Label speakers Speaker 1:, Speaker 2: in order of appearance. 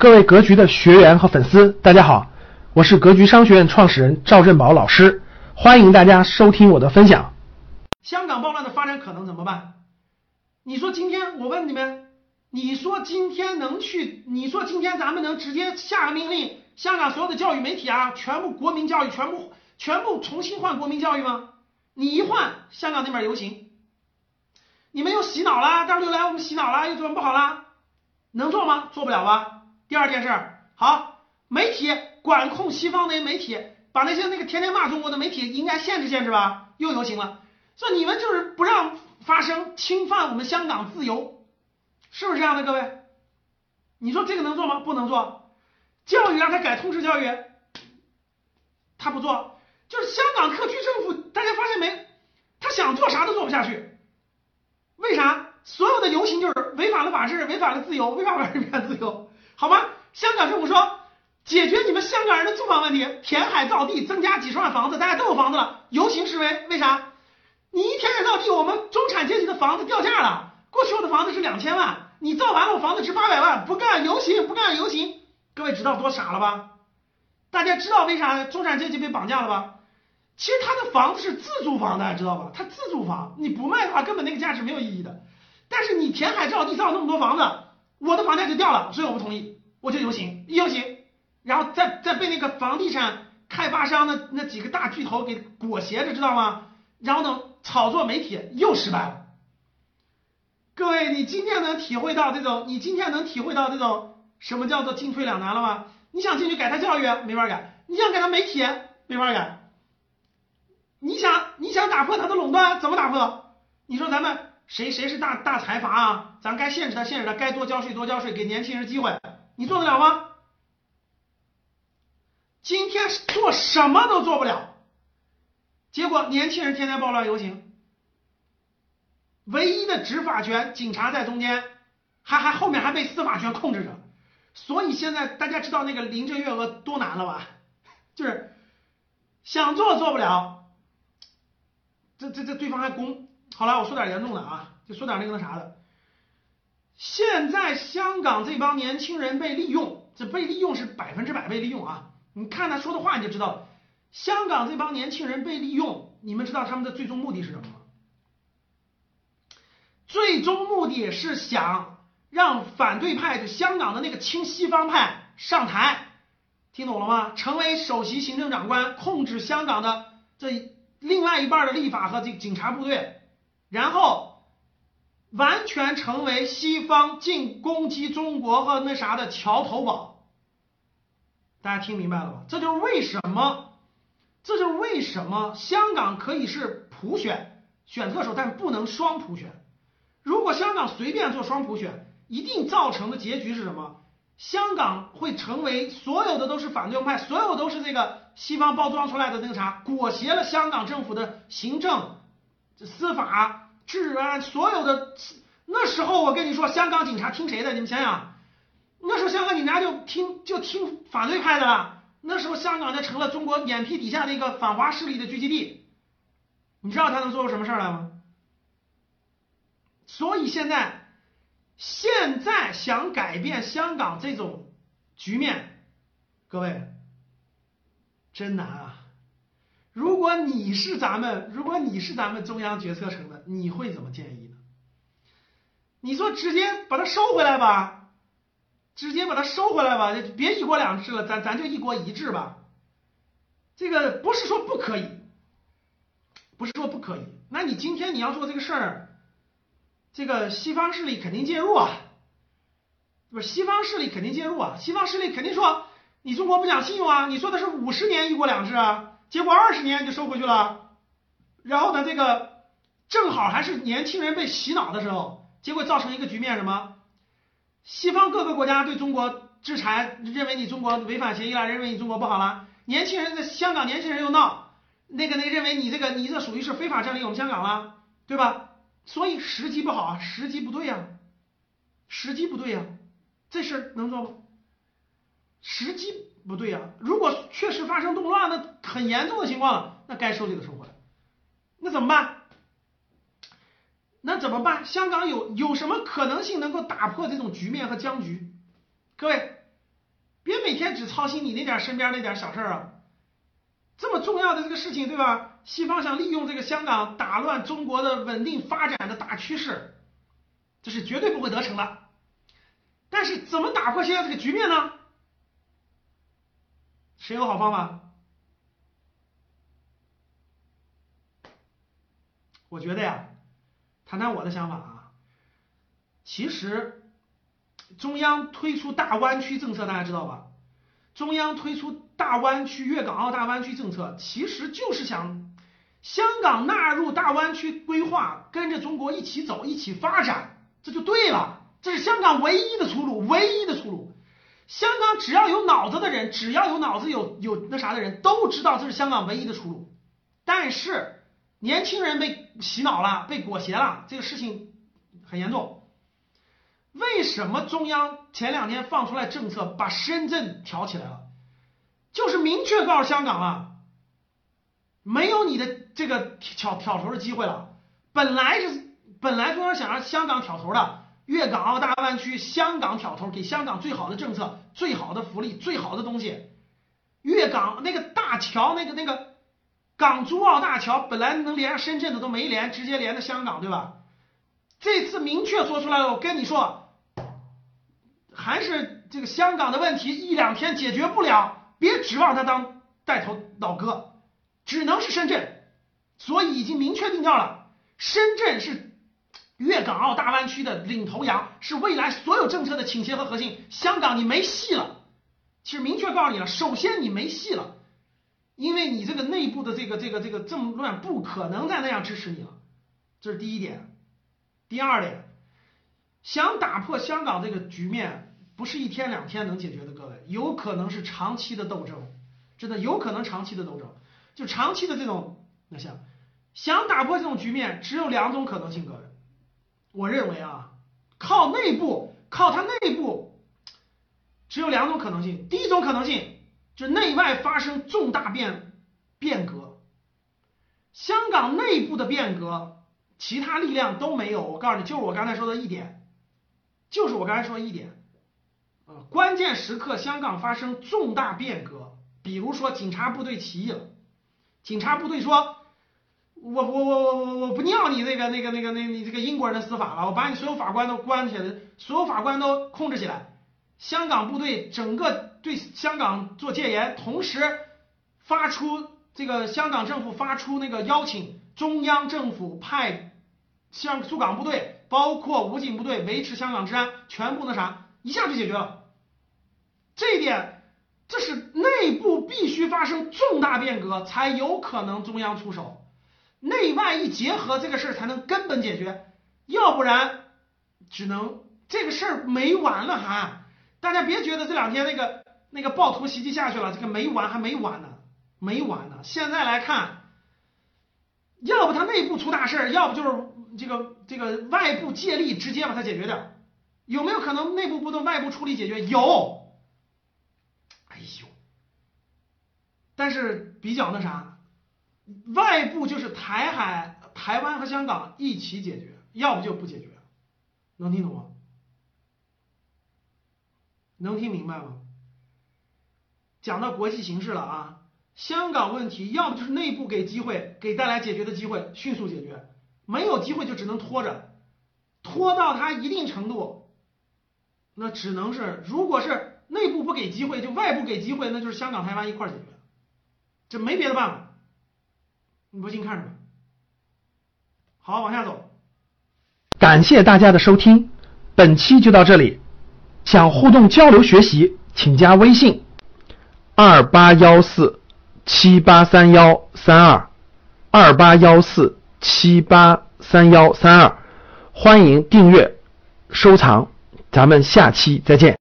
Speaker 1: 各位格局的学员和粉丝，大家好，我是格局商学院创始人赵振宝老师，欢迎大家收听我的分享。
Speaker 2: 香港暴乱的发展可能怎么办？你说今天我问你们，你说今天能去？你说今天咱们能直接下个命令，香港所有的教育媒体啊，全部国民教育，全部全部重新换国民教育吗？你一换，香港那边游行，你们又洗脑啦，大陆又来我们洗脑啦，又怎么不好啦？能做吗？做不了吧？第二件事，好，媒体管控西方那些媒体，把那些那个天天骂中国的媒体应该限制限制吧？又游行了，说你们就是不让发声，侵犯我们香港自由，是不是这样的？各位，你说这个能做吗？不能做。教育让他改通识教育，他不做，就是香港特区政府，大家发现没？他想做啥都做不下去，为啥？所有的游行就是违反了法治，违反了自由，违反了人民自由。好吧，香港政府说解决你们香港人的住房问题，填海造地，增加几十万房子，大家都有房子了。游行示威，为啥？你一填海造地，我们中产阶级的房子掉价了。过去我的房子是两千万，你造完了我房子值八百万，不干游行，不干游行。各位知道多傻了吧？大家知道为啥中产阶级被绑架了吧？其实他的房子是自住房，大家知道吧？他自住房，你不卖的话，根本那个价值没有意义的。但是你填海造地造那么多房子。我的房价就掉了，所以我不同意，我就游行，一游行，然后再再被那个房地产开发商的那几个大巨头给裹挟着，知道吗？然后呢，炒作媒体又失败了。各位，你今天能体会到这种，你今天能体会到这种什么叫做进退两难了吗？你想进去改他教育没法改，你想改他媒体没法改，你想你想打破他的垄断怎么打破？你说咱们。谁谁是大大财阀啊？咱该限制他，限制他，该多交税多交税，给年轻人机会，你做得了吗？今天做什么都做不了，结果年轻人天天暴乱游行，唯一的执法权警察在中间，还还后面还被司法权控制着，所以现在大家知道那个林郑月娥多难了吧？就是想做做不了，这这这对方还攻。好了，我说点严重的啊，就说点那个那啥的。现在香港这帮年轻人被利用，这被利用是百分之百被利用啊！你看他说的话你就知道，香港这帮年轻人被利用，你们知道他们的最终目的是什么吗？最终目的是想让反对派，就香港的那个亲西方派上台，听懂了吗？成为首席行政长官，控制香港的这另外一半的立法和这警察部队。然后完全成为西方进攻击中国和那啥的桥头堡，大家听明白了吧？这就是为什么，这就是为什么香港可以是普选选特首，但不能双普选。如果香港随便做双普选，一定造成的结局是什么？香港会成为所有的都是反对派，所有都是这个西方包装出来的那个啥，裹挟了香港政府的行政。司法、治安，所有的那时候，我跟你说，香港警察听谁的？你们想想，那时候香港警察就听就听反对派的了。那时候香港就成了中国眼皮底下的一个反华势力的聚集地。你知道他能做出什么事儿来吗？所以现在，现在想改变香港这种局面，各位真难啊！如果你是咱们，如果你是咱们中央决策层的，你会怎么建议呢？你说直接把它收回来吧，直接把它收回来吧，别一国两制了，咱咱就一国一制吧。这个不是说不可以，不是说不可以。那你今天你要做这个事儿，这个西方势力肯定介入啊，不是西方势力肯定介入啊，西方势力肯定说你中国不讲信用啊，你说的是五十年一国两制啊。结果二十年就收回去了，然后呢，这个正好还是年轻人被洗脑的时候，结果造成一个局面什么？西方各个国家对中国制裁，认为你中国违反协议了，认为你中国不好了。年轻人在香港，年轻人又闹，那个那个认为你这个你这属于是非法占领我们香港了，对吧？所以时机不好啊，时机不对呀，时机不对呀，这事能做吗？时机。不对呀，如果确实发生动乱，那很严重的情况了，那该收就得收回来，那怎么办？那怎么办？香港有有什么可能性能够打破这种局面和僵局？各位，别每天只操心你那点身边那点小事儿啊？这么重要的这个事情，对吧？西方想利用这个香港打乱中国的稳定发展的大趋势，这是绝对不会得逞的。但是怎么打破现在这个局面呢？谁有好方法？我觉得呀，谈谈我的想法啊。其实，中央推出大湾区政策，大家知道吧？中央推出大湾区粤港澳大湾区政策，其实就是想香港纳入大湾区规划，跟着中国一起走，一起发展，这就对了。这是香港唯一的出路，唯一的出路。香港只要有脑子的人，只要有脑子有有那啥的人，都知道这是香港唯一的出路。但是年轻人被洗脑了，被裹挟了，这个事情很严重。为什么中央前两天放出来政策，把深圳挑起来了？就是明确告诉香港了，没有你的这个挑挑头的机会了。本来是本来中央想让香港挑头的。粤港澳大湾区，香港挑头，给香港最好的政策、最好的福利、最好的东西。粤港那个大桥，那个那个港珠澳大桥，本来能连上深圳的都没连，直接连的香港，对吧？这次明确说出来了，我跟你说，还是这个香港的问题一两天解决不了，别指望他当带头老哥，只能是深圳。所以已经明确定调了，深圳是。粤港澳大湾区的领头羊是未来所有政策的倾斜和核心。香港你没戏了，其实明确告诉你了，首先你没戏了，因为你这个内部的这个这个这个政乱，不可能再那样支持你了，这是第一点。第二点，想打破香港这个局面，不是一天两天能解决的，各位，有可能是长期的斗争，真的有可能长期的斗争，就长期的这种，那想想打破这种局面，只有两种可能性，各位。我认为啊，靠内部，靠它内部，只有两种可能性。第一种可能性就内外发生重大变变革，香港内部的变革，其他力量都没有。我告诉你，就是我刚才说的一点，就是我刚才说的一点，啊，关键时刻香港发生重大变革，比如说警察部队起义了，警察部队说。我我我我我我不尿你那个那个那个那你这个英国人的司法了，我把你所有法官都关起来，所有法官都控制起来。香港部队整个对香港做戒严，同时发出这个香港政府发出那个邀请，中央政府派香驻港部队，包括武警部队维持香港治安，全部那啥，一下就解决了。这一点，这是内部必须发生重大变革，才有可能中央出手。内外一结合，这个事儿才能根本解决，要不然只能这个事儿没完了还。大家别觉得这两天那个那个暴徒袭击下去了，这个没完还没完呢，没完呢。现在来看，要不他内部出大事儿，要不就是这个这个外部借力直接把它解决掉。有没有可能内部不动，外部出力解决？有。哎呦，但是比较那啥。外部就是台海、台湾和香港一起解决，要不就不解决，能听懂吗？能听明白吗？讲到国际形势了啊，香港问题要不就是内部给机会，给带来解决的机会，迅速解决；没有机会就只能拖着，拖到它一定程度，那只能是，如果是内部不给机会，就外部给机会，那就是香港、台湾一块解决，这没别的办法。你不信看着吧。好，往下走。
Speaker 1: 感谢大家的收听，本期就到这里。想互动交流学习，请加微信：二八幺四七八三幺三二，二八幺四七八三幺三二。欢迎订阅、收藏，咱们下期再见。